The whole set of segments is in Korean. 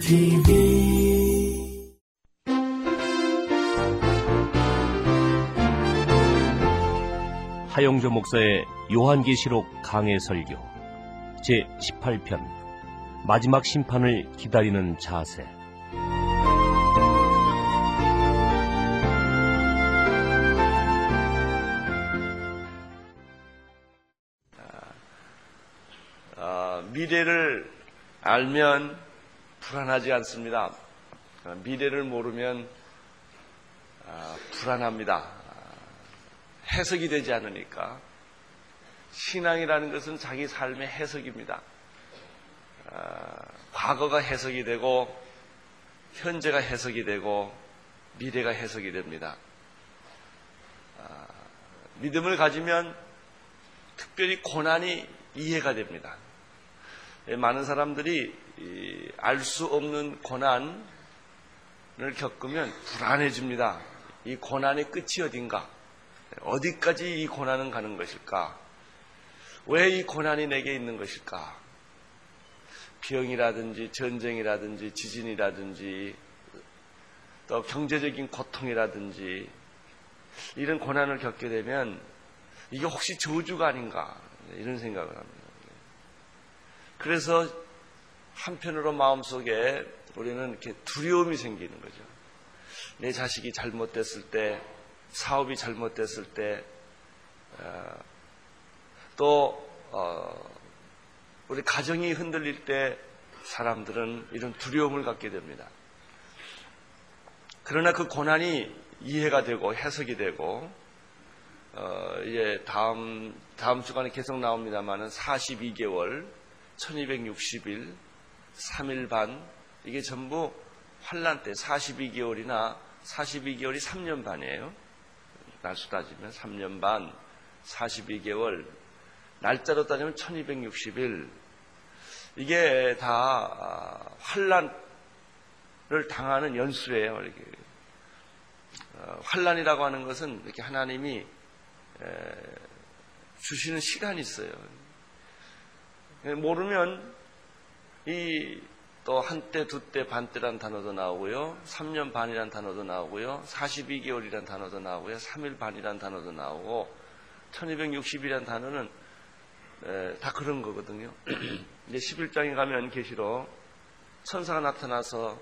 TV 하용조 목사의 요한계시록 강해 설교 제 18편 마지막 심판을 기다리는 자세 미래를 알면 불안하지 않습니다. 어, 미래를 모르면 어, 불안합니다. 어, 해석이 되지 않으니까. 신앙이라는 것은 자기 삶의 해석입니다. 어, 과거가 해석이 되고, 현재가 해석이 되고, 미래가 해석이 됩니다. 어, 믿음을 가지면 특별히 고난이 이해가 됩니다. 예, 많은 사람들이 알 수 없는 고난을 겪으면 불안해집니다. 이 고난의 끝이 어딘가? 어디까지 이 고난은 가는 것일까? 왜 이 고난이 내게 있는 것일까? 병이라든지 전쟁이라든지 지진이라든지 또 경제적인 고통이라든지 이런 고난을 겪게 되면 이게 혹시 저주가 아닌가 이런 생각을 합니다. 그래서 한편으로 마음속에 우리는 이렇게 두려움이 생기는 거죠. 내 자식이 잘못됐을 때, 사업이 잘못됐을 때, 어, 또 어, 우리 가정이 흔들릴 때 사람들은 이런 두려움을 갖게 됩니다. 그러나 그 고난이 이해가 되고 해석이 되고 어, 이제 다음 다음 주간에 계속 나옵니다만은 42개월 1260일, 3일 반, 이게 전부 환란 때 42개월이나 42개월이 3년 반이에요. 날수 따지면 3년 반, 42개월, 날짜로 따지면 1260일. 이게 다 환란을 당하는 연수예요. 이렇게. 환란이라고 하는 것은 이렇게 하나님이 주시는 시간이 있어요. 모르면 이 또 한때, 두때, 반때란 단어도 나오고요. 3년 반이란 단어도 나오고요. 42개월이란 단어도 나오고요. 3일 반이란 단어도 나오고 1260이란 단어는 에, 다 그런 거거든요. 이제 11장에 가면 계시로 천사가 나타나서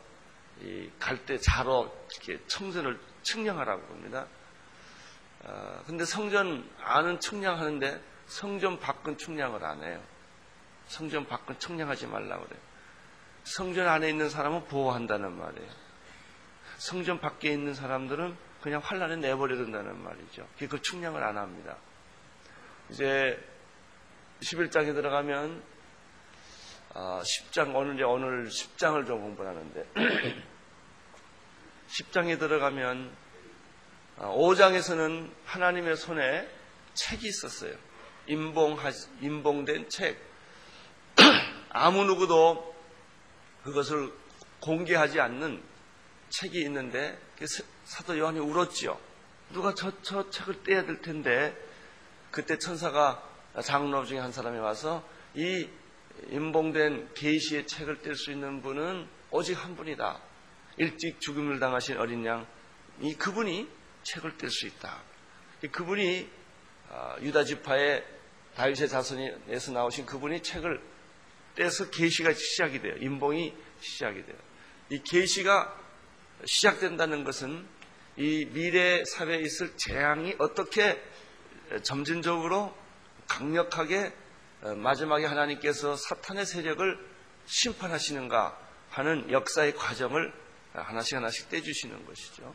갈 때 자로 이렇게 청전을 측량하라고 합니다. 어, 근데 성전 안은 측량하는데 성전 밖은 측량을 안 해요. 성전 밖은 청량하지 말라고 그래요. 성전 안에 있는 사람은 보호한다는 말이에요. 성전 밖에 있는 사람들은 그냥 환란에 내버려 둔다는 말이죠. 그 측량을 안 합니다. 이제 11장에 들어가면 10장 오늘 이제 오늘 10장을 좀 공부하는데 10장에 들어가면 5장에서는 하나님의 손에 책이 있었어요. 인봉 인봉된 책. 아무 누구도 그것을 공개하지 않는 책이 있는데 사도 요한이 울었지요. 누가 저, 저 책을 떼야 될 텐데 그때 천사가 장로 중에 한 사람이 와서 이 인봉된 계시의 책을 뗄 수 있는 분은 오직 한 분이다. 일찍 죽음을 당하신 어린 양, 이 그분이 책을 뗄 수 있다. 그분이 유다 지파의 다윗의 자손에서 나오신 그분이 책을 떼서 계시가 시작이 돼요. 인봉이 시작이 돼요. 이 계시가 시작된다는 것은 이 미래 사회에 있을 재앙이 어떻게 점진적으로 강력하게 마지막에 하나님께서 사탄의 세력을 심판하시는가 하는 역사의 과정을 하나씩 하나씩 떼주시는 것이죠.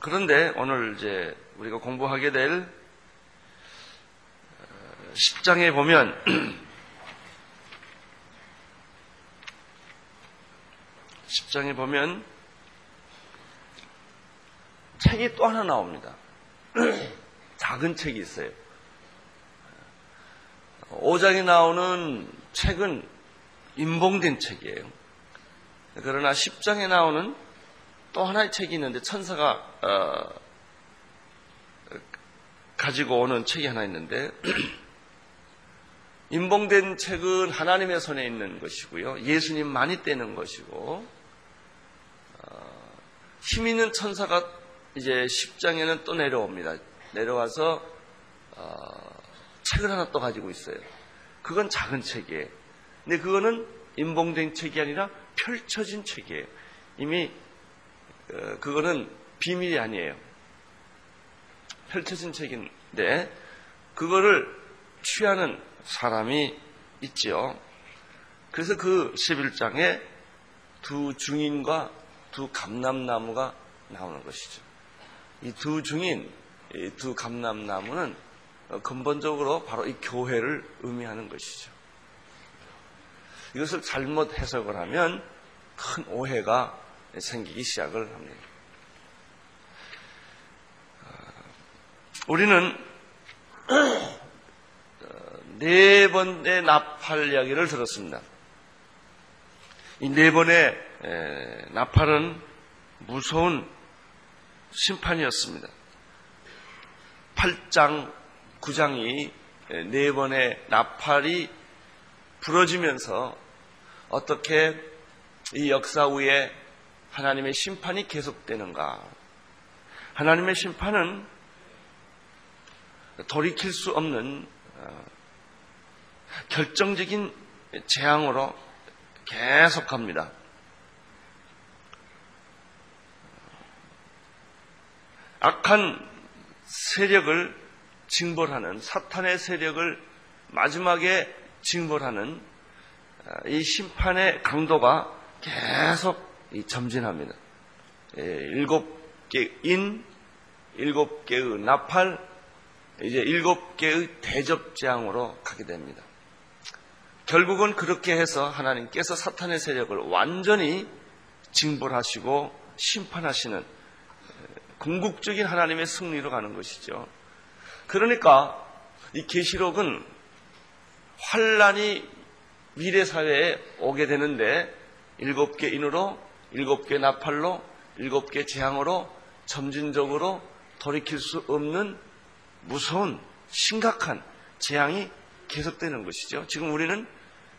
그런데 오늘 이제 우리가 공부하게 될 10장에 보면 10장에 보면 책이 또 하나 나옵니다. 작은 책이 있어요. 5장에 나오는 책은 인봉된 책이에요. 그러나 10장에 나오는 또 하나의 책이 있는데 천사가 어, 가지고 오는 책이 하나 있는데 인봉된 책은 하나님의 손에 있는 것이고요. 예수님만이 떼는 것이고 어, 힘 있는 천사가 이제 10장에는 또 내려옵니다. 내려와서 어, 책을 하나 또 가지고 있어요. 그건 작은 책이에요. 근데 그거는 인봉된 책이 아니라 펼쳐진 책이에요. 이미 어, 그거는 비밀이 아니에요. 펼쳐진 책인데 그거를 취하는 사람이 있지요. 그래서 그 11장에 두 중인과 두 감람나무가 나오는 것이죠. 이 두 중인, 이 두 감람나무는 근본적으로 바로 이 교회를 의미하는 것이죠. 이것을 잘못 해석을 하면 큰 오해가 생기기 시작을 합니다. 우리는 네 번의 나팔 이야기를 들었습니다. 이 네 번의 나팔은 무서운 심판이었습니다. 8장, 9장이 네 번의 나팔이 부러지면서 어떻게 이 역사 후에 하나님의 심판이 계속되는가. 하나님의 심판은 돌이킬 수 없는 어, 결정적인 재앙으로 계속합니다. 악한 세력을 징벌하는 사탄의 세력을 마지막에 징벌하는 어, 이 심판의 강도가 계속 점진합니다. 예, 일곱 개인, 일곱 개의 나팔, 이제 일곱 개의 대접장으로 가게 됩니다. 결국은 그렇게 해서 하나님께서 사탄의 세력을 완전히 징벌하시고 심판하시는 궁극적인 하나님의 승리로 가는 것이죠. 그러니까 이 계시록은 환란이 미래 사회에 오게 되는데 일곱 개 인으로 일곱 개 나팔로 일곱 개 재앙으로 점진적으로 돌이킬 수 없는 무서운 심각한 재앙이 계속되는 것이죠. 지금 우리는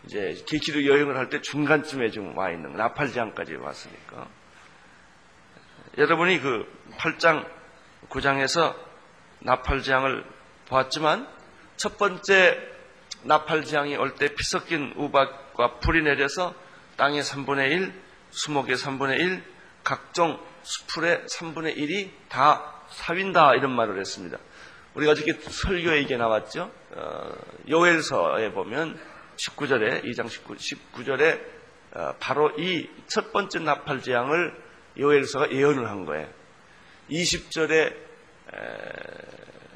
이제 계기로 여행을 할 때 중간쯤에 지금 와 있는 나팔장까지 왔으니까 여러분이 그 8장 9장에서 나팔장을 보았지만 첫 번째 나팔장이 올 때 피 섞인 우박과 풀이 내려서 땅의 3분의 1, 수목의 3분의 1, 각종 수풀의 3분의 1이 다 사윈다 이런 말을 했습니다. 우리가 어저께 설교에 이게 나왔죠. 어, 요엘서에 보면 19절에 2장 19, 19절에 어, 바로 이 첫 번째 나팔 재앙을 요엘서가 예언을 한 거예요. 20절에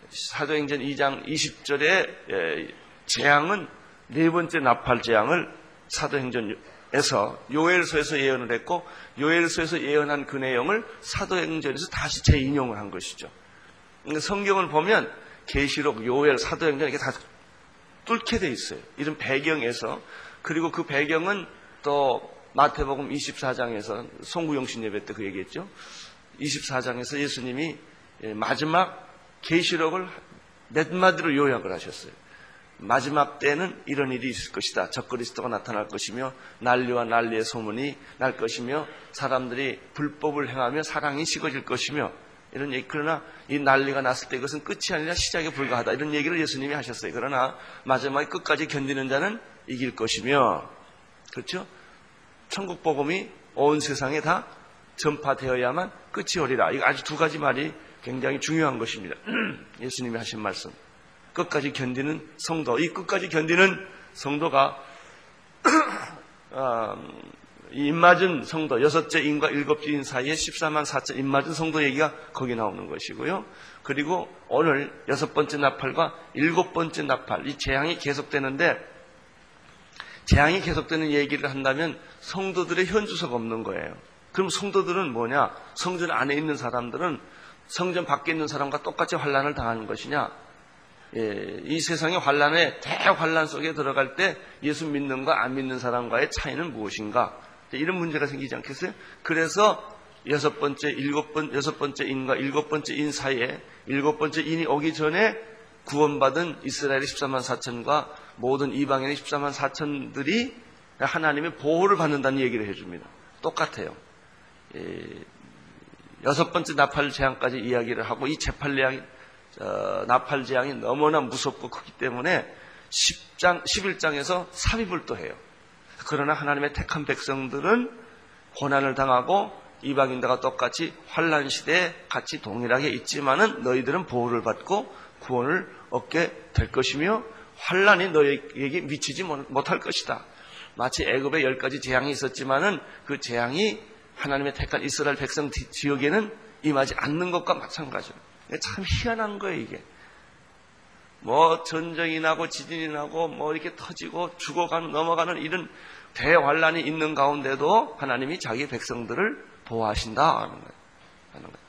사도행전 2장 20절에 재앙은 네 번째 나팔 재앙을 사도행전에서 요엘서에서 예언을 했고 요엘서에서 예언한 그 내용을 사도행전에서 다시 재인용을 한 것이죠. 그러니까 성경을 보면 계시록, 요엘, 사도행전 이게 다 뚫게 돼 있어요. 이런 배경에서 그리고 그 배경은 또 마태복음 24장에서 송구영신 예배 때 그 얘기했죠. 24장에서 예수님이 마지막 계시록을 몇 마디로 요약을 하셨어요. 마지막 때는 이런 일이 있을 것이다. 적그리스도가 나타날 것이며 난리와 난리의 소문이 날 것이며 사람들이 불법을 행하며 사랑이 식어질 것이며 이런 얘기, 그러나 이 난리가 났을 때 이것은 끝이 아니라 시작에 불과하다. 이런 얘기를 예수님이 하셨어요. 그러나 마지막에 끝까지 견디는 자는 이길 것이며, 그렇죠? 천국 복음이 온 세상에 다 전파되어야만 끝이 오리라. 이거 아주 두 가지 말이 굉장히 중요한 것입니다. 예수님이 하신 말씀. 끝까지 견디는 성도. 이 끝까지 견디는 성도가 어, 입맞은 성도, 여섯째 인과 일곱째 인 사이에 14만 4천 입맞은 성도 얘기가 거기 나오는 것이고요. 그리고 오늘 여섯 번째 나팔과 일곱 번째 나팔, 이 재앙이 계속되는데, 재앙이 계속되는 얘기를 한다면 성도들의 현주소가 없는 거예요. 그럼 성도들은 뭐냐? 성전 안에 있는 사람들은 성전 밖에 있는 사람과 똑같이 환란을 당하는 것이냐? 예, 이 세상의 환란에 대환란 속에 들어갈 때 예수 믿는 가안 믿는 사람과의 차이는 무엇인가? 이런 문제가 생기지 않겠어요? 그래서 여섯 번째, 일곱 번, 여섯 번째 인과 일곱 번째 인 사이에 일곱 번째 인이 오기 전에 구원받은 이스라엘의 14만 4천과 모든 이방인의 14만 4천들이 하나님의 보호를 받는다는 얘기를 해줍니다. 똑같아요. 여섯 번째 나팔 재앙까지 이야기를 하고 이 재팔 재앙, 어, 나팔 재앙이 너무나 무섭고 크기 때문에 10장, 11장에서 삽입을 또 해요. 그러나 하나님의 택한 백성들은 고난을 당하고 이방인들과 똑같이 환란 시대에 같이 동일하게 있지만은 너희들은 보호를 받고 구원을 얻게 될 것이며 환란이 너희에게 미치지 못할 것이다. 마치 애굽에 열 가지 재앙이 있었지만은 그 재앙이 하나님의 택한 이스라엘 백성 지역에는 임하지 않는 것과 마찬가지로 참 희한한 거예요 이게. 뭐 전쟁이 나고 지진이 나고 뭐 이렇게 터지고 죽어가는 넘어가는 이런 대환란이 있는 가운데도 하나님이 자기 백성들을 보호하신다 하는 거예요.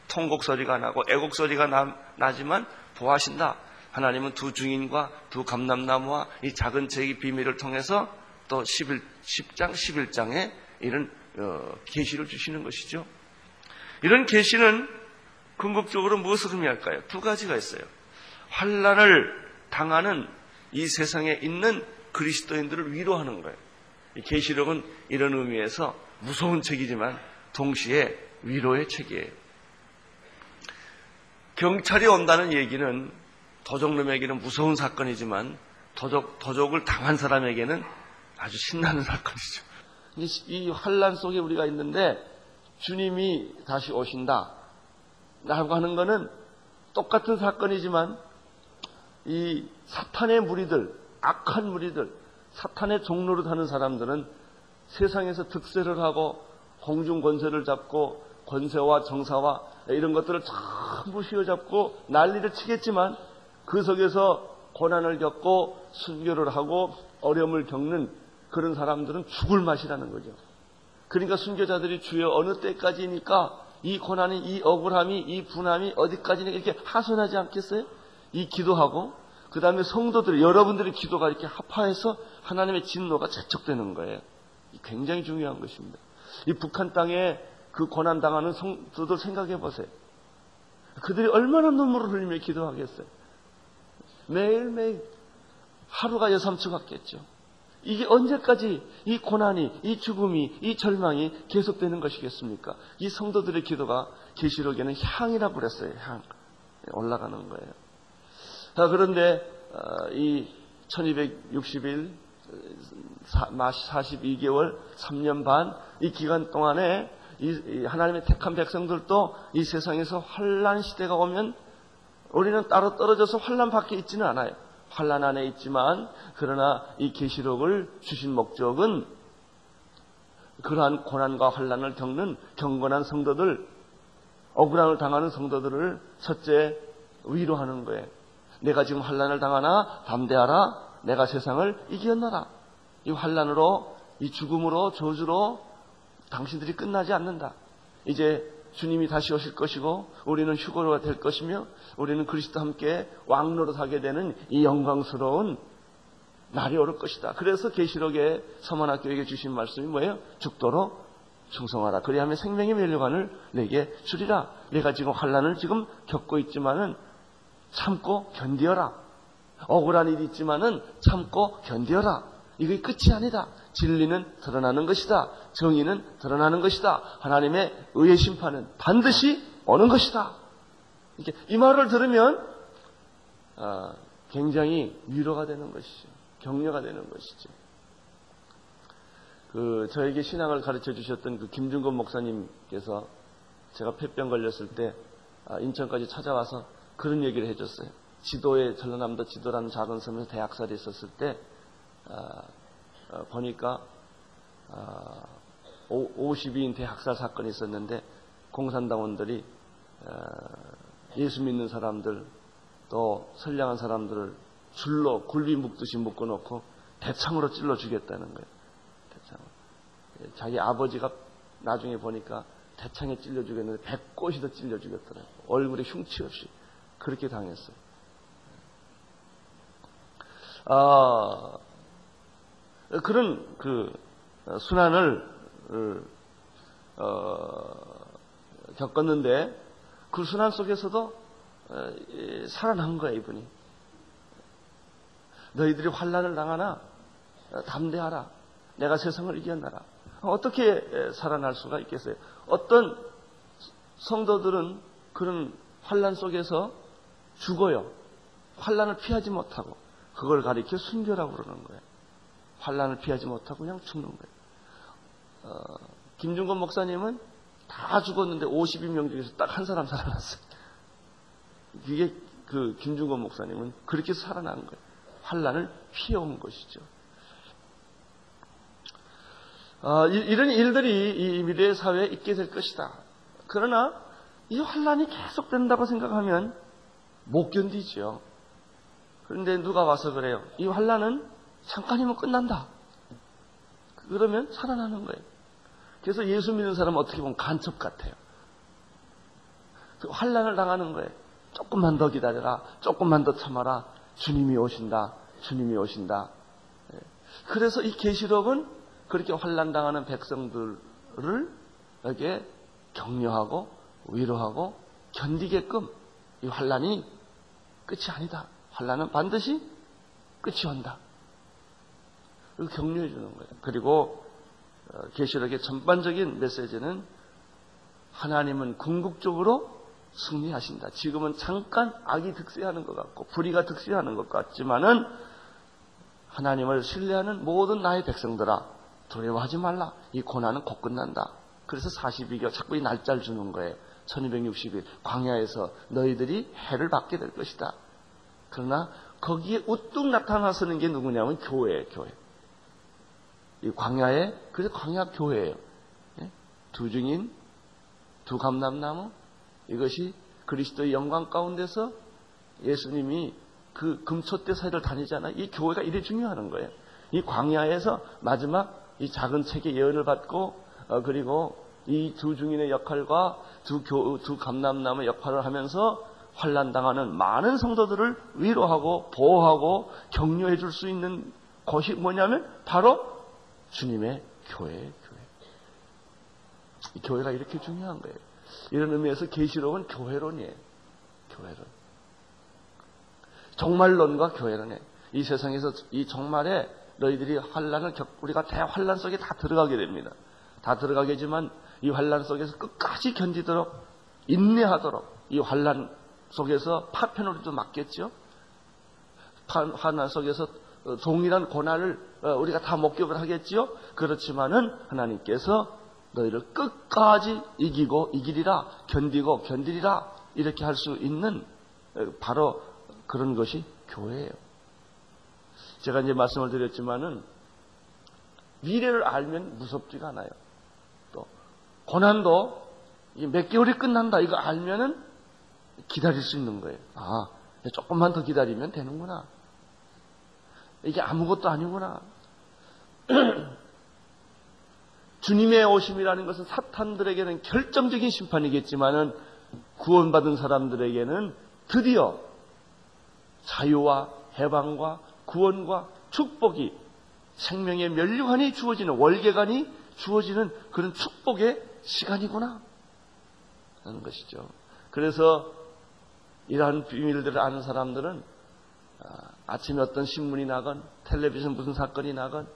통곡 소리가 나고 애곡 소리가 나, 나지만 보호하신다. 하나님은 두 증인과 두 감람나무와 이 작은 책의 비밀을 통해서 또 11, 10장, 11장에 이런 어, 계시를 주시는 것이죠. 이런 계시는 궁극적으로 무엇을 의미할까요? 두 가지가 있어요. 환란을 당하는 이 세상에 있는 그리스도인들을 위로하는 거예요. 계시록은 이런 의미에서 무서운 책이지만 동시에 위로의 책이에요. 경찰이 온다는 얘기는 도적놈에게는 무서운 사건이지만 도적, 도적을 당한 사람에게는 아주 신나는 사건이죠. 이, 이 환란 속에 우리가 있는데 주님이 다시 오신다. 라고 하는 것은 똑같은 사건이지만 이 사탄의 무리들, 악한 무리들, 사탄의 종로를 하는 사람들은 세상에서 득세를 하고 공중 권세를 잡고 권세와 정사와 이런 것들을 전부 휘어잡고 난리를 치겠지만 그 속에서 고난을 겪고 순교를 하고 어려움을 겪는 그런 사람들은 죽을 맛이라는 거죠. 그러니까 순교자들이 주여 어느 때까지니까 이 고난이, 이 억울함이, 이 분함이 어디까지나 이렇게 하소하지 않겠어요? 이 기도하고 그 다음에 성도들 여러분들의 기도가 이렇게 합하해서 하나님의 진노가 재촉되는 거예요. 굉장히 중요한 것입니다. 이 북한 땅에 그 고난 당하는 성도들 생각해 보세요. 그들이 얼마나 눈물을 흘리며 기도하겠어요. 매일매일 하루가 여삼초 같겠죠. 이게 언제까지 이 고난이, 이 죽음이, 이 절망이 계속되는 것이겠습니까? 이 성도들의 기도가 계시록에는 향이라 그랬어요. 향 올라가는 거예요. 자, 그런데 어, 이 1260일 42개월 3년 반 이 기간 동안에 이 하나님의 택한 백성들도 이 세상에서 환란 시대가 오면 우리는 따로 떨어져서 환란 밖에 있지는 않아요. 환란 안에 있지만 그러나 이 계시록을 주신 목적은 그러한 고난과 환란을 겪는 경건한 성도들, 억울함을 당하는 성도들을 첫째 위로하는 거예요. 내가 지금 환란을 당하나 담대하라. 내가 세상을 이겼노라. 이 환란으로 이 죽음으로 저주로 당신들이 끝나지 않는다. 이제 주님이 다시 오실 것이고 우리는 휴거로가 될 것이며 우리는 그리스도 함께 왕노릇하게 되는 이 영광스러운 날이 오를 것이다. 그래서 계시록에 서만학교에게 주신 말씀이 뭐예요? 죽도록 충성하라. 그리하면 생명의 멸류관을 내게 주리라. 내가 지금 환란을 지금 겪고 있지만은 참고 견디어라. 억울한 일이 있지만은 참고 견디어라. 이게 끝이 아니다. 진리는 드러나는 것이다. 정의는 드러나는 것이다. 하나님의 의의 심판은 반드시 오는 것이다. 이렇게 이 말을 들으면 아, 굉장히 위로가 되는 것이죠. 격려가 되는 것이죠. 그 저에게 신앙을 가르쳐 주셨던 그 김준건 목사님께서 제가 폐병 걸렸을 때 아, 인천까지 찾아와서 그런 얘기를 해줬어요. 지도에 전라남도 지도라는 작은 섬에서 대학살이 있었을 때 아, 어, 보니까 52인 아, 대학살 사건이 있었는데 공산당원들이 어, 예수 믿는 사람들 또 선량한 사람들을 줄로 굴비 묶듯이 묶어놓고 대창으로 찔러 주겠다는 거예요. 대창. 자기 아버지가 나중에 보니까 대창에 찔러 주겠는데 백꽃이 더 찔러 주겠더라고요. 얼굴에 흉치 없이 그렇게 당했어요. 아, 그런 그 순환을 어, 겪었는데 그 순환 속에서도 어, 이, 살아난 거예요 이분이. 너희들이 환란을 당하나 어, 담대하라. 내가 세상을 이겨나라. 어떻게 에, 살아날 수가 있겠어요? 어떤 성도들은 그런 환란 속에서 죽어요. 환란을 피하지 못하고 그걸 가리켜 순교라고 그러는 거예요. 환란을 피하지 못하고 그냥 죽는 거예요. 어, 김중건 목사님은 다 죽었는데 52명 중에서 딱 한 사람 살아났어요. 이게 그 김중건 목사님은 그렇게 살아난 거예요. 환란을 피해온 것이죠. 어, 이, 런 일들이 이 미래의 사회에 있게 될 것이다. 그러나 이 환란이 계속된다고 생각하면 못 견디죠. 그런데 누가 와서 그래요. 이 환란은 잠깐이면 끝난다. 그러면 살아나는 거예요. 그래서 예수 믿는 사람은 어떻게 보면 간첩 같아요. 그 환란을 당하는 거예요. 조금만 더 기다려라. 조금만 더 참아라. 주님이 오신다. 주님이 오신다. 예. 그래서 이 계시록은 그렇게 환란 당하는 백성들을 에게 격려하고 위로하고 견디게끔 이 환란이 끝이 아니다. 환란은 반드시 끝이 온다. 격려해 주는 거예요. 그리고 어, 계시록의 전반적인 메시지는 하나님은 궁극적으로 승리하신다. 지금은 잠깐 악이 득세하는 것 같고 불의가 득세하는 것 같지만은 하나님을 신뢰하는 모든 나의 백성들아 두려워하지 말라. 이 고난은 곧 끝난다. 그래서 42개 자꾸 이 날짜를 주는 거예요. 1260일 광야에서 너희들이 해를 받게 될 것이다. 그러나 거기에 우뚝 나타나서는 게 누구냐면 교회예요, 교회. 이 광야에 그래서 광야 교회예요. 예? 두 증인, 두 감람나무 이것이 그리스도의 영광 가운데서 예수님이 그 금초대 사이를 다니잖아요. 이 교회가 이래 중요한 거예요. 이 광야에서 마지막 이 작은 책의 예언을 받고 어, 그리고 이 두 중인의 역할과 두, 교, 두 감람남의 역할을 하면서 환란당하는 많은 성도들을 위로하고 보호하고 격려해 줄 수 있는 것이 뭐냐면 바로 주님의 교회예요, 교회. 이 교회가 이렇게 중요한 거예요. 이런 의미에서 계시록은 교회론이에요. 교회론. 정말론과 교회론이에요. 이 세상에서 이 정말에 너희들이 환란을 겪 우리가 대환란 속에 다 들어가게 됩니다. 다 들어가겠지만 이 환란 속에서 끝까지 견디도록 인내하도록 이 환란 속에서 파편으로도 맞겠죠. 환란 속에서 어, 동일한 고난을 어, 우리가 다 목격을 하겠지요. 그렇지만은 하나님께서 너희를 끝까지 이기고 이기리라 견디고 견디리라 이렇게 할 수 있는 어, 바로 그런 것이 교회예요. 제가 이제 말씀을 드렸지만은 미래를 알면 무섭지가 않아요. 또 고난도 몇 개월이 끝난다 이거 알면은 기다릴 수 있는 거예요. 아 조금만 더 기다리면 되는구나. 이게 아무것도 아니구나. 주님의 오심이라는 것은 사탄들에게는 결정적인 심판이겠지만은 구원받은 사람들에게는 드디어 자유와 해방과 구원과 축복이 생명의 면류관이 주어지는 월계관이 주어지는 그런 축복의 시간이구나 하는 것이죠. 그래서 이러한 비밀들을 아는 사람들은 아, 아침에 어떤 신문이 나건 텔레비전 무슨 사건이 나건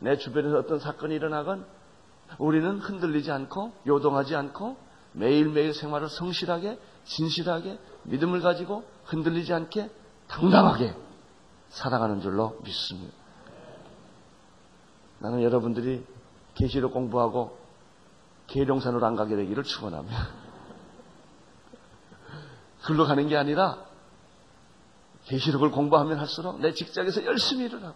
내 주변에서 어떤 사건이 일어나건 우리는 흔들리지 않고 요동하지 않고 매일매일 생활을 성실하게 진실하게 믿음을 가지고 흔들리지 않게 당당하게 살아가는 줄로 믿습니다. 나는 여러분들이 계시를 공부하고 계룡산으로 안 가게 되기를 축원합니다. 글로 가는 게 아니라 계시록을 공부하면 할수록 내 직장에서 열심히 일을 하고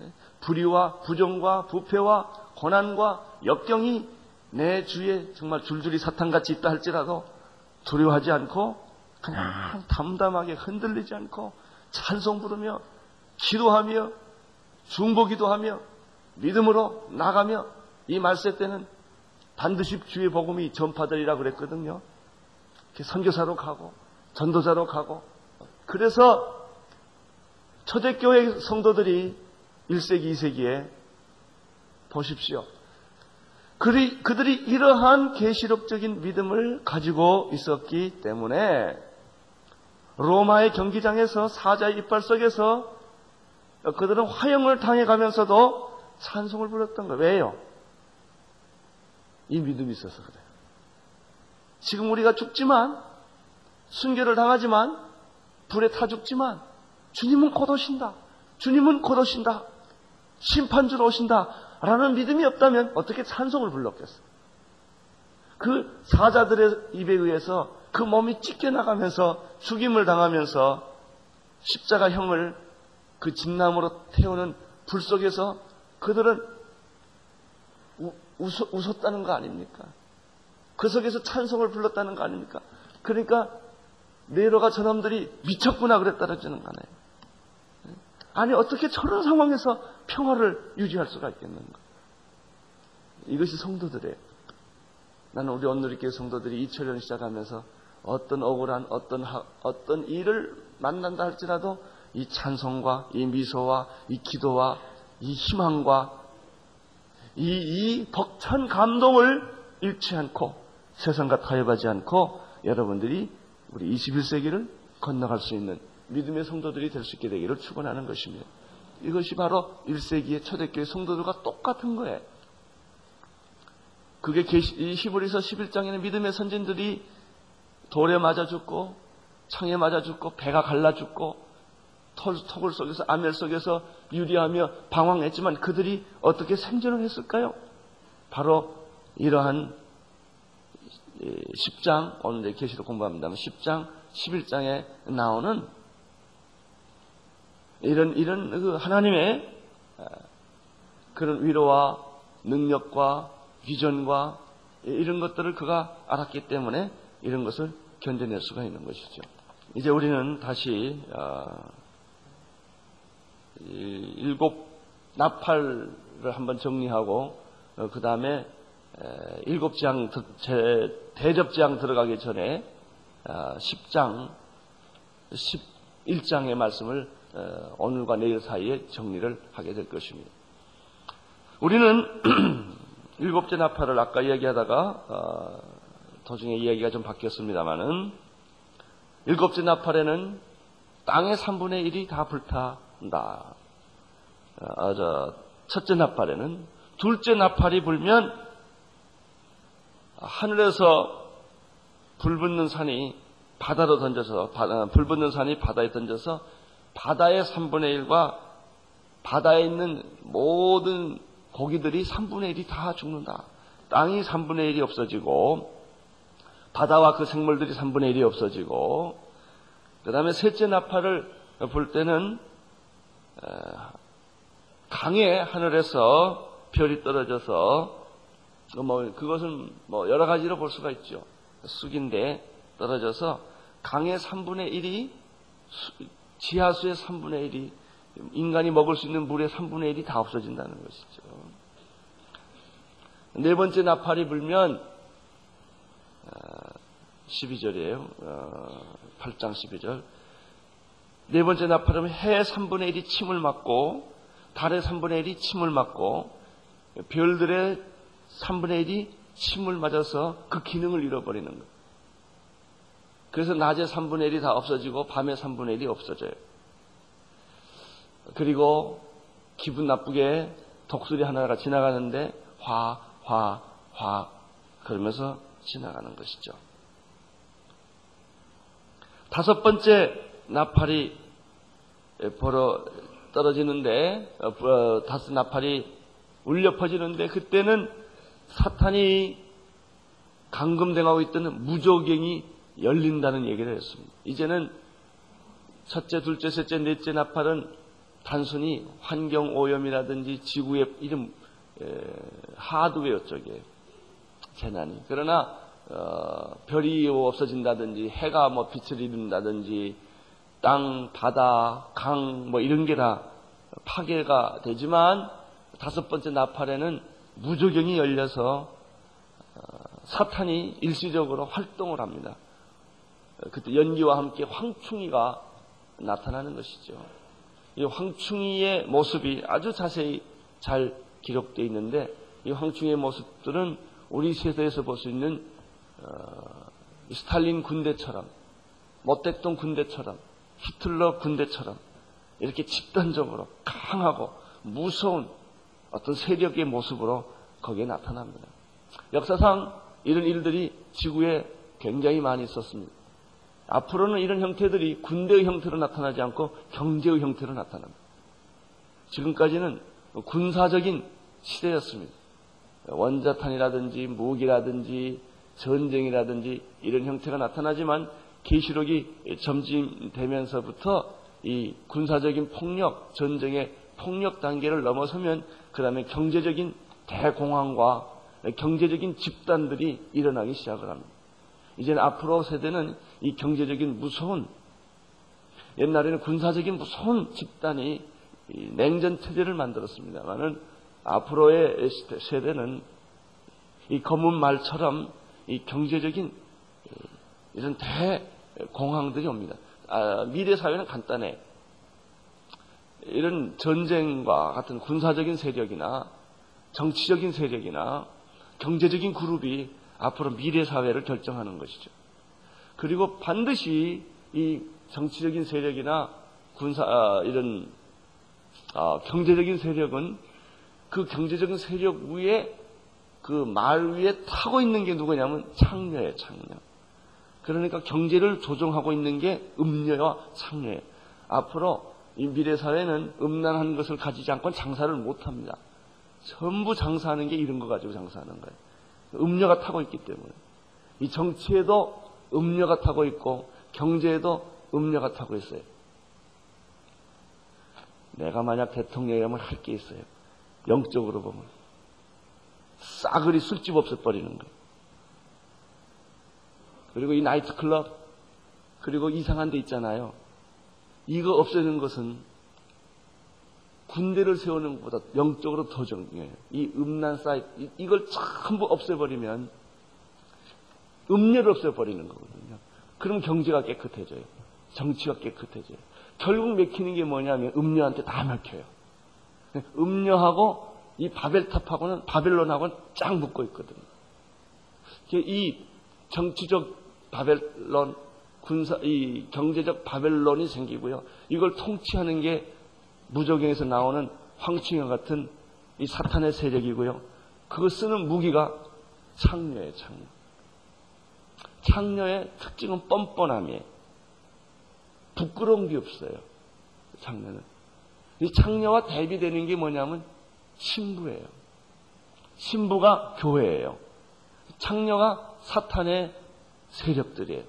예? 불의와 부정과 부패와 고난과 역경이 내 주위에 정말 줄줄이 사탄같이 있다 할지라도 두려워하지 않고 그냥 담담하게 흔들리지 않고 찬송 부르며 기도하며 중보기도 하며 믿음으로 나가며 이 말세 때는 반드시 주의 복음이 전파되리라 그랬거든요. 선교사로 가고 전도자로 가고 그래서 초대교회 성도들이 1세기, 2세기에 보십시오. 그들이, 그들이 이러한 계시록적인 믿음을 가지고 있었기 때문에 로마의 경기장에서 사자의 이빨 속에서 그들은 화형을 당해가면서도 찬송을 불렀던 거예요. 왜요? 이 믿음이 있어서 그래요. 지금 우리가 죽지만 순교를 당하지만 불에 타 죽지만 주님은 곧 오신다. 주님은 곧 오신다. 심판주로 오신다. 라는 믿음이 없다면 어떻게 찬송을 불렀겠어? 그 사자들의 입에 의해서 그 몸이 찢겨나가면서 죽임을 당하면서 십자가형을 그 진나무로 태우는 불 속에서 그들은 웃, 웃었다는 거 아닙니까? 그 속에서 찬송을 불렀다는 거 아닙니까? 그러니까 네로가 저놈들이 미쳤구나 그랬다라지는 거네요. 아니 어떻게 저런 상황에서 평화를 유지할 수가 있겠는가? 이것이 성도들의 나는 우리 온누리교회 성도들이 2000년 시작하면서 어떤 억울한 어떤 하, 어떤 일을 만난다 할지라도 이 찬송과 이 미소와 이 기도와 이 희망과 이, 이 벅찬 감동을 잃지 않고 세상과 타협하지 않고 여러분들이 우리 21세기를 건너갈 수 있는 믿음의 성도들이 될 수 있게 되기를 축원하는 것입니다. 이것이 바로 1세기의 초대교회 성도들과 똑같은 거예요. 그게 히브리서 11장에는 믿음의 선진들이 돌에 맞아 죽고 창에 맞아 죽고 배가 갈라 죽고 턱을 속에서 아멜 속에서 유리하며 방황했지만 그들이 어떻게 생존을 했을까요? 바로 이러한 10장 오늘 계시록 공부합니다만 10장 11장에 나오는 이런 이런 그 하나님의 그런 위로와 능력과 비전과 이런 것들을 그가 알았기 때문에 이런 것을 견뎌낼 수가 있는 것이죠. 이제 우리는 다시 어, 일곱 나팔을 한번 정리하고 어, 그 다음에 일곱 장 대접장 들어가기 전에 10장 어, 11장의 말씀을 오늘과 내일 사이에 정리를 하게 될 것입니다. 우리는 일곱째 나팔을 아까 이야기하다가 도중에 이야기가 좀 바뀌었습니다만은 일곱째 나팔에는 땅의 3분의 1이 다 불타 다. 아, 저, 첫째 나팔에는 둘째 나팔이 불면 하늘에서 불 붙는 산이 바다로 던져서 바다, 불 붙는 산이 바다에 던져서 바다의 3분의 1과 바다에 있는 모든 고기들이 3분의 1이 다 죽는다. 땅이 3분의 1이 없어지고 바다와 그 생물들이 3분의 1이 없어지고 그 다음에 셋째 나팔을 볼 때는 강의 하늘에서 별이 떨어져서 뭐 그것은 뭐 여러 가지로 볼 수가 있죠. 쑥인데 떨어져서 강의 3분의 1이 지하수의 3분의 1이 인간이 먹을 수 있는 물의 3분의 1이 다 없어진다는 것이죠. 네 번째 나팔이 불면 12절이에요. 어, 8장 12절. 네 번째 나팔은 해 3분의 1이 침을 맞고 달의 3분의 1이 침을 맞고 별들의 3분의 1이 침을 맞아서 그 기능을 잃어버리는 거예요. 그래서 낮에 3분의 1이 다 없어지고 밤에 3분의 1이 없어져요. 그리고 기분 나쁘게 독수리 하나가 지나가는데 화, 화, 화 그러면서 지나가는 것이죠. 다섯 번째 나팔이 벌어 떨어지는데 어, 어, 다섯 나팔이 울려 퍼지는데 그때는 사탄이 감금당하고 있던 무조경이 열린다는 얘기를 했습니다. 이제는 첫째, 둘째, 셋째, 넷째 나팔은 단순히 환경 오염이라든지 지구의 이런 하드웨어 쪽에 재난이. 그러나 어, 별이 없어진다든지 해가 뭐 빛을 잃는다든지 땅, 바다, 강 뭐 이런 게 다 파괴가 되지만 다섯 번째 나팔에는 무조경이 열려서 어, 사탄이 일시적으로 활동을 합니다. 그때 연기와 함께 황충이가 나타나는 것이죠. 이 황충이의 모습이 아주 자세히 잘 기록되어 있는데 이 황충의 모습들은 우리 세대에서 볼 수 있는 어, 스탈린 군대처럼 모택동 군대처럼 히틀러 군대처럼 이렇게 집단적으로 강하고 무서운 어떤 세력의 모습으로 거기에 나타납니다. 역사상 이런 일들이 지구에 굉장히 많이 있었습니다. 앞으로는 이런 형태들이 군대의 형태로 나타나지 않고 경제의 형태로 나타납니다. 지금까지는 군사적인 시대였습니다. 원자탄이라든지 무기라든지 전쟁이라든지 이런 형태가 나타나지만 계시록이 점진되면서부터 이 군사적인 폭력, 전쟁의 폭력 단계를 넘어서면 그 다음에 경제적인 대공황과 경제적인 집단들이 일어나기 시작을 합니다. 이제는 앞으로 세대는 이 경제적인 무서운 옛날에는 군사적인 무서운 집단이 냉전 체제를 만들었습니다만은 앞으로의 세대는 이 검은 말처럼 이 경제적인 이런 대 공황들이 옵니다. 아, 미래 사회는 간단해. 이런 전쟁과 같은 군사적인 세력이나 정치적인 세력이나 경제적인 그룹이 앞으로 미래 사회를 결정하는 것이죠. 그리고 반드시 이 정치적인 세력이나 군사 아, 이런 아, 경제적인 세력은 그 경제적인 세력 위에 그 말 위에 타고 있는 게 누구냐면 창녀예요, 창녀. 그러니까 경제를 조종하고 있는 게 음녀와 창녀예요. 앞으로 이 미래 사회는 음란한 것을 가지지 않고 장사를 못 합니다. 전부 장사하는 게 이런 거 가지고 장사하는 거예요. 음녀가 타고 있기 때문에. 이 정치에도 음녀가 타고 있고 경제에도 음녀가 타고 있어요. 내가 만약 대통령이라면 할 게 있어요. 영적으로 보면. 싸그리 술집 없애버리는 거예요. 그리고 이 나이트클럽, 그리고 이상한 데 있잖아요. 이거 없애는 것은 군대를 세우는 것보다 영적으로 더 중요해요. 이 음란 사이트, 이걸 전부 없애버리면 음료를 없애버리는 거거든요. 그럼 경제가 깨끗해져요. 정치가 깨끗해져요. 결국 맥히는 게 뭐냐면 음료한테 다 막혀요. 음료하고 이 바벨탑하고는 바벨론하고는 쫙 묶고 있거든요. 이 정치적 바벨론, 군사, 이 경제적 바벨론이 생기고요. 이걸 통치하는 게 무적행에서 나오는 황충현 같은 이 사탄의 세력이고요. 그거 쓰는 무기가 창녀예요, 창녀. 창녀의 특징은 뻔뻔함이에요. 부끄러운 게 없어요. 창녀는. 이 창녀와 대비되는 게 뭐냐면 신부예요. 신부가 교회예요. 창녀가 사탄의 세력들이에요.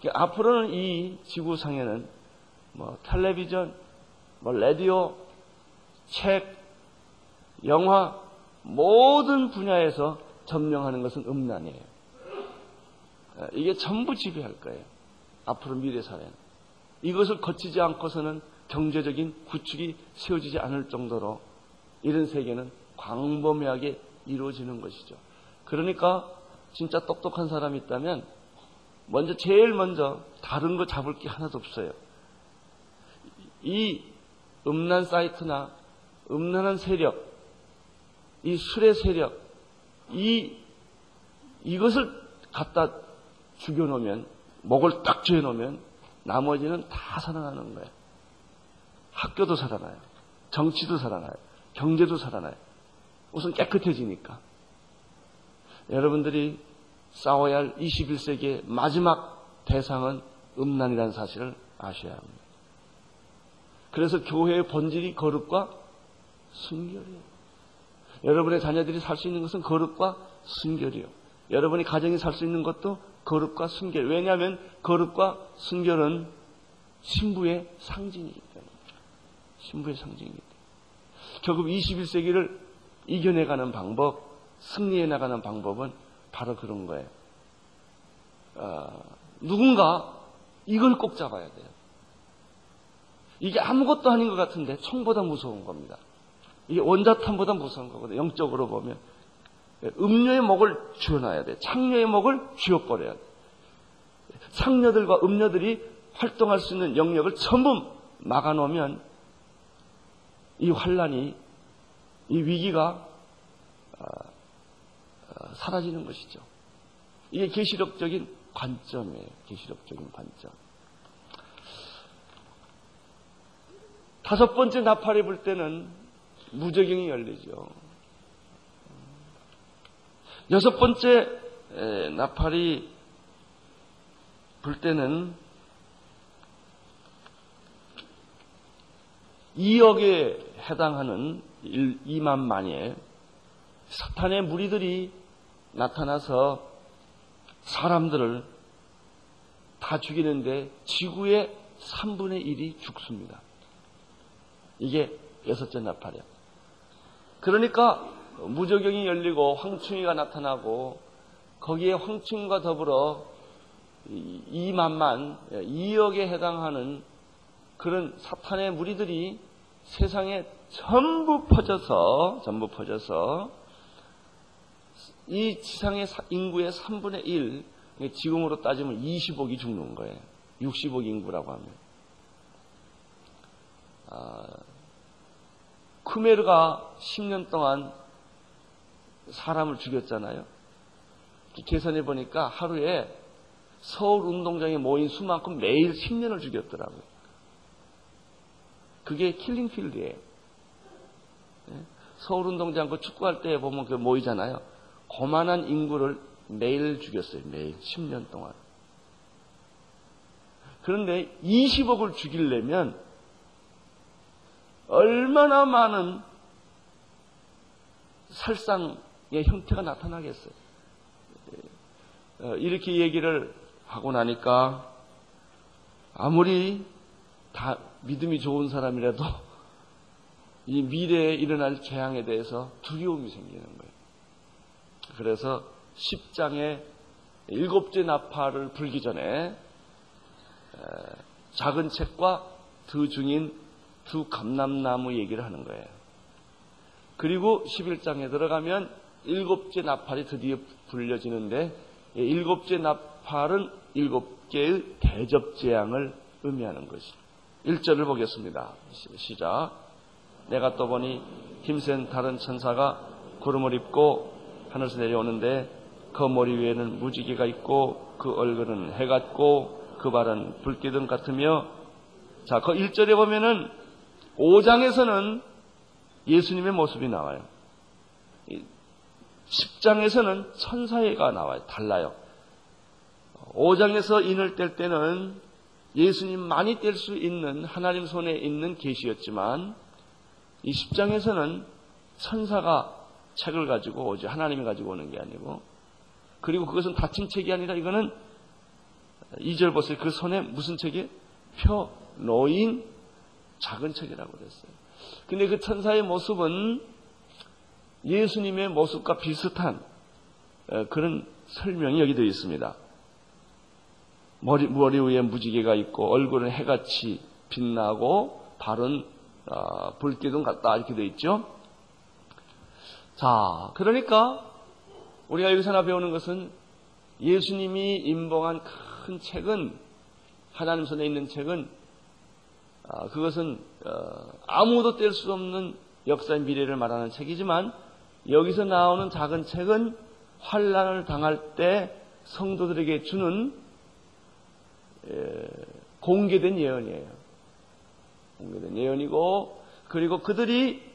그러니까 앞으로는 이 지구상에는 뭐 텔레비전, 뭐 라디오, 책, 영화 모든 분야에서 점령하는 것은 음란이에요. 이게 전부 지배할 거예요. 앞으로 미래 사회는. 이것을 거치지 않고서는 경제적인 구축이 세워지지 않을 정도로 이런 세계는 광범위하게 이루어지는 것이죠. 그러니까 진짜 똑똑한 사람이 있다면 먼저 제일 먼저 다른 거 잡을 게 하나도 없어요. 이 음란 사이트나 음란한 세력, 이 술의 세력, 이 이것을 갖다 죽여놓으면 목을 딱 조여놓으면 나머지는 다 살아나는 거예요. 학교도 살아나요. 정치도 살아나요. 경제도 살아나요. 우선 깨끗해지니까. 여러분들이 싸워야 할 21세기의 마지막 대상은 음란이라는 사실을 아셔야 합니다. 그래서 교회의 본질이 거룩과 순결이에요. 여러분의 자녀들이 살 수 있는 것은 거룩과 순결이요. 여러분이 가정이 살 수 있는 것도 거룩과 순결. 왜냐하면 거룩과 순결은 신부의 상징이기 때문에. 신부의 상징이기 때문에. 결국 21세기를 이겨내가는 방법, 승리해 나가는 방법은 바로 그런 거예요. 어, 누군가 이걸 꼭 잡아야 돼요. 이게 아무것도 아닌 것 같은데 총보다 무서운 겁니다. 이게 원자탄보다 무서운 거거든요. 영적으로 보면. 음료의 목을 쥐어놔야 돼. 창녀의 목을 쥐어버려야 돼. 창녀들과 음녀들이 활동할 수 있는 영역을 전부 막아놓으면 이 환란이, 이 위기가 아, 사라지는 것이죠. 이게 계시록적인 관점이에요. 계시록적인 관점. 다섯 번째 나팔이 불 때는 무적경이 열리죠. 여섯 번째 나팔이 불 때는 2억에 해당하는 2만 만의 사탄의 무리들이 나타나서 사람들을 다 죽이는데 지구의 3분의 1이 죽습니다. 이게 여섯째 나팔이야. 그러니까 무적경이 열리고 황충이가 나타나고 거기에 황충과 더불어 2만만, 2억에 해당하는 그런 사탄의 무리들이 세상에 전부 퍼져서, 전부 퍼져서 이 지상의 인구의 3분의 1, 지금으로 따지면 20억이 죽는 거예요. 60억 인구라고 하면. 아, 크메르가 10년 동안 사람을 죽였잖아요. 계산해 보니까 하루에 서울 운동장에 모인 수만큼 매일 10년을 죽였더라고요. 그게 킬링필드예요. 예? 서울 운동장 그 축구할 때 보면 그 모이잖아요. 고만한 인구를 매일 죽였어요. 매일 10년 동안. 그런데 20억을 죽이려면 얼마나 많은 살상의 형태가 나타나겠어요. 어, 이렇게 얘기를 하고 나니까 아무리 다 믿음이 좋은 사람이라도 이 미래에 일어날 재앙에 대해서 두려움이 생기는 거예요. 그래서 10장의 일곱째 나팔을 불기 전에 작은 책과 두 중인 두 감람나무 얘기를 하는 거예요. 그리고 11장에 들어가면 일곱째 나팔이 드디어 불려지는데 일곱째 나팔은 일곱 개의 대접 재앙을 의미하는 것이. 1절을 보겠습니다. 시작. 내가 또 보니 힘센 다른 천사가 구름을 입고 하늘에서 내려오는데 그 머리 위에는 무지개가 있고 그 얼굴은 해 같고 그 발은 불기둥 같으며 자, 그 1절에 보면은 5장에서는 예수님의 모습이 나와요. 10장에서는 천사회가 나와요. 달라요. 5장에서 인을 뗄 때는 예수님 많이 뗄 수 있는 하나님 손에 있는 계시였지만 이 10장에서는 천사가 책을 가지고 오지 하나님이 가지고 오는 게 아니고 그리고 그것은 닫힌 책이 아니라 이거는 2절 보세요. 그 손에 무슨 책이? 표 놓인 작은 책이라고 그랬어요. 근데 그 천사의 모습은 예수님의 모습과 비슷한 어, 그런 설명이 여기 되어 있습니다. 머리, 머리 위에 무지개가 있고 얼굴은 해같이 빛나고 발은 어, 불기둥 같다 이렇게 되어 있죠. 자, 그러니까 우리가 여기서 나 배우는 것은 예수님이 임봉한 큰 책은 하나님 손에 있는 책은 아, 그것은 어, 아무도 뗄 수 없는 역사의 미래를 말하는 책이지만 여기서 나오는 작은 책은 환란을 당할 때 성도들에게 주는 공개된 예언이에요. 공개된 예언이고 그리고 그들이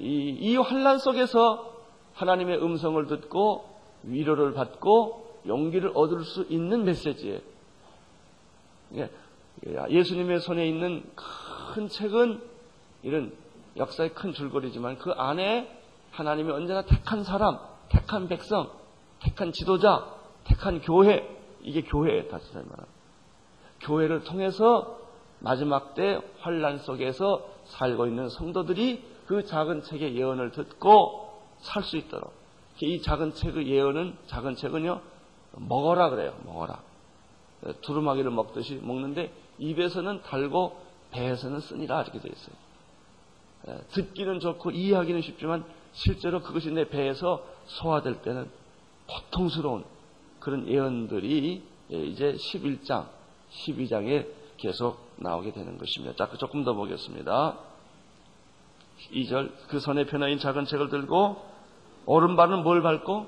이, 이 환란 속에서 하나님의 음성을 듣고 위로를 받고 용기를 얻을 수 있는 메시지예요. 예, 예수님의 손에 있는 큰 책은 이런 역사의 큰 줄거리지만 그 안에 하나님이 언제나 택한 사람, 택한 백성, 택한 지도자, 택한 교회, 이게 교회예요, 다시 말하면. 교회를 통해서 마지막 때 환란 속에서 살고 있는 성도들이 그 작은 책의 예언을 듣고 살 수 있도록. 이 작은 책의 예언은, 작은 책은요, 먹어라 그래요, 먹어라. 두루마기를 먹듯이 먹는데 입에서는 달고 배에서는 쓰니라 이렇게 되어 있어요. 예, 듣기는 좋고 이해하기는 쉽지만 실제로 그것이 내 배에서 소화될 때는 고통스러운 그런 예언들이 예, 이제 11장, 12장에 계속 나오게 되는 것입니다. 자, 그 조금 더 보겠습니다. 2절, 그 손에 편하인 작은 책을 들고 오른발은 뭘 밟고?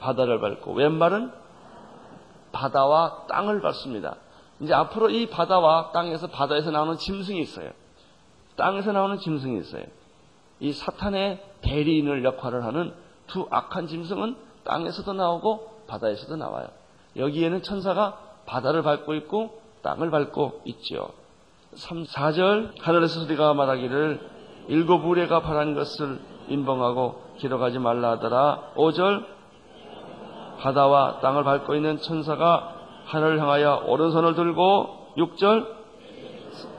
바다를 밟고 왼발은 바다와 땅을 밟습니다. 이제 앞으로 이 바다와 땅에서 바다에서 나오는 짐승이 있어요. 땅에서 나오는 짐승이 있어요. 이 사탄의 대리인을 역할을 하는 두 악한 짐승은 땅에서도 나오고 바다에서도 나와요. 여기에는 천사가 바다를 밟고 있고 땅을 밟고 있죠. 3, 4절 하늘에서 소리가 말하기를 일곱 우레가 바란 것을 인봉하고 기록하지 말라 하더라. 5절 바다와 땅을 밟고 있는 천사가 하늘을 향하여 오른손을 들고 6절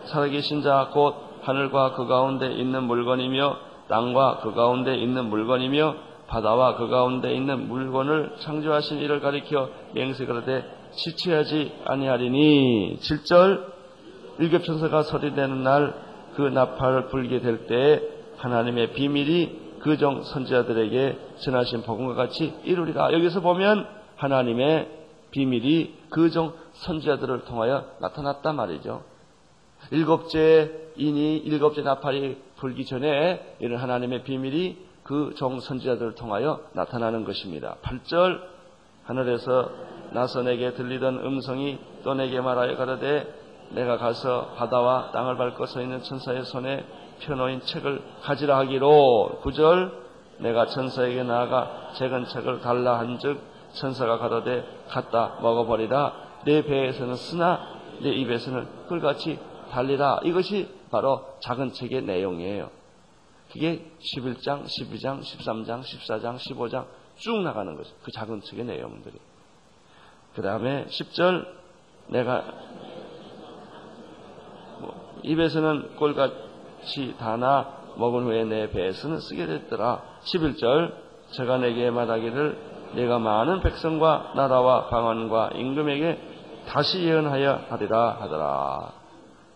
살아계신 자 곧 하늘과 그 가운데 있는 물건이며 땅과 그 가운데 있는 물건이며 바다와 그 가운데 있는 물건을 창조하신 이를 가리켜 맹세그러되 지체하지 아니하리니 7절 일곱 천사가 소리내는 날 그 나팔을 불게 될 때에 하나님의 비밀이 그종 선지자들에게 전하신 복음과 같이 이루리라. 여기서 보면 하나님의 비밀이 그종 선지자들을 통하여 나타났단 말이죠. 일곱째 인이 일곱째 나팔이 불기 전에 이런 하나님의 비밀이 그 종 선지자들을 통하여 나타나는 것입니다. 8절 하늘에서 나서 내게 들리던 음성이 또 내게 말하여 가로되 내가 가서 바다와 땅을 밟고 서 있는 천사의 손에 펴놓인 책을 가지라 하기로 9절 내가 천사에게 나아가 작은 책을 달라 한즉 천사가 가로되 갖다 먹어버리라 내 배에서는 쓰나 내 입에서는 꿀같이 달리라 이것이 바로 작은 책의 내용이에요. 그게 11장, 12장, 13장, 14장, 15장 쭉 나가는 거죠. 그 작은 책의 내용들이. 그 다음에 10절 내가 뭐 입에서는 꼴같이 다나 먹은 후에 내 배에서는 쓰게 됐더라. 11절 제가 내게 말하기를 내가 많은 백성과 나라와 방언과 임금에게 다시 예언하여 하리라 하더라.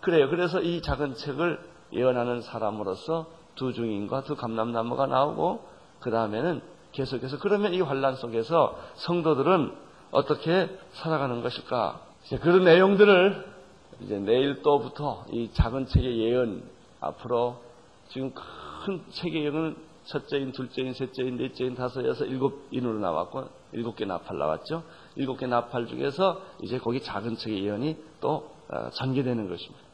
그래요. 그래서 이 작은 책을 예언하는 사람으로서 두 중인과 두 감람나무가 나오고 그 다음에는 계속해서 그러면 이 환란 속에서 성도들은 어떻게 살아가는 것일까? 그런 내용들을 이제 내일 또부터 이 작은 책의 예언 앞으로 지금 큰 책의 예언은 첫째인, 둘째인, 셋째인, 넷째인, 다섯, 여섯, 일곱 인으로 나왔고 일곱 개 나팔 나왔죠. 일곱 개 나팔 중에서 이제 거기 작은 책의 예언이 또 어, 전개되는 것입니다.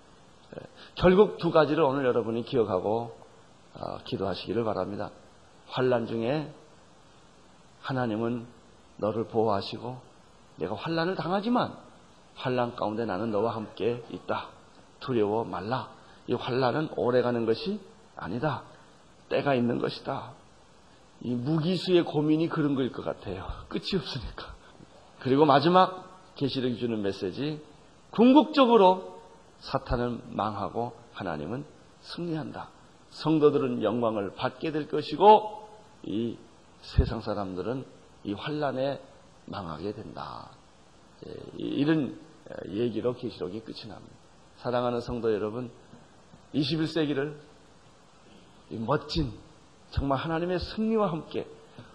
예, 결국 두 가지를 오늘 여러분이 기억하고 어, 기도하시기를 바랍니다. 환란 중에 하나님은 너를 보호하시고 내가 환란을 당하지만 환란 가운데 나는 너와 함께 있다. 두려워 말라. 이 환란은 오래가는 것이 아니다. 때가 있는 것이다. 이 무기수의 고민이 그런 거일 것 같아요. 끝이 없으니까. 그리고 마지막 계시록이 주는 메시지 궁극적으로 사탄은 망하고 하나님은 승리한다. 성도들은 영광을 받게 될 것이고 이 세상 사람들은 이 환란에 망하게 된다. 예, 이런 얘기로 계시록이 끝이 납니다. 사랑하는 성도 여러분, 21세기를 멋진 정말 하나님의 승리와 함께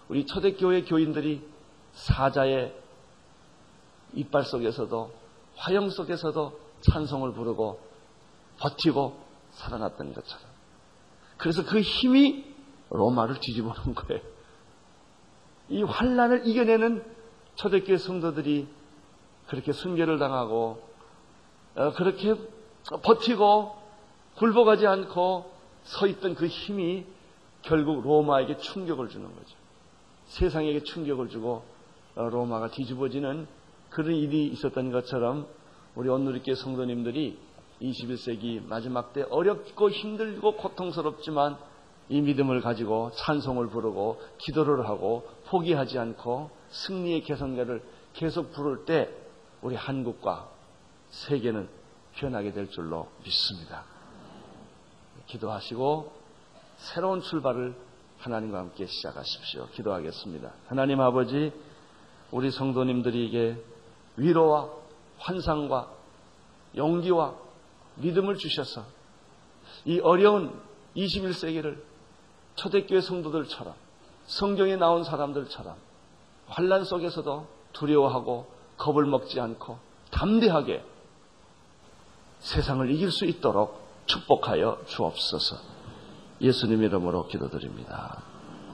우리 초대교회 교인들이 사자의 이빨 속에서도 화형 속에서도 찬송을 부르고 버티고 살아났던 것처럼 그래서 그 힘이 로마를 뒤집어 놓은 거예요. 이 환란을 이겨내는 초대교회 성도들이 그렇게 순교를 당하고 어, 그렇게 버티고 굴복하지 않고 서 있던 그 힘이 결국 로마에게 충격을 주는 거죠. 세상에게 충격을 주고 어, 로마가 뒤집어지는 그런 일이 있었던 것처럼 우리 온누리교회 성도님들이 21세기 마지막 때 어렵고 힘들고 고통스럽지만 이 믿음을 가지고 찬송을 부르고 기도를 하고 포기하지 않고 승리의 개선가를 계속 부를 때 우리 한국과 세계는 변하게 될 줄로 믿습니다. 기도하시고 새로운 출발을 하나님과 함께 시작하십시오. 기도하겠습니다. 하나님 아버지, 우리 성도님들에게 위로와 환상과 용기와 믿음을 주셔서 이 어려운 21세기를 초대교회 성도들처럼 성경에 나온 사람들처럼 환란 속에서도 두려워하고 겁을 먹지 않고 담대하게 세상을 이길 수 있도록 축복하여 주옵소서. 예수님 이름으로 기도드립니다.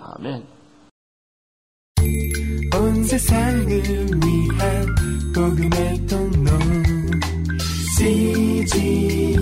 아멘. 세상을 위한 복음의 통로 CGM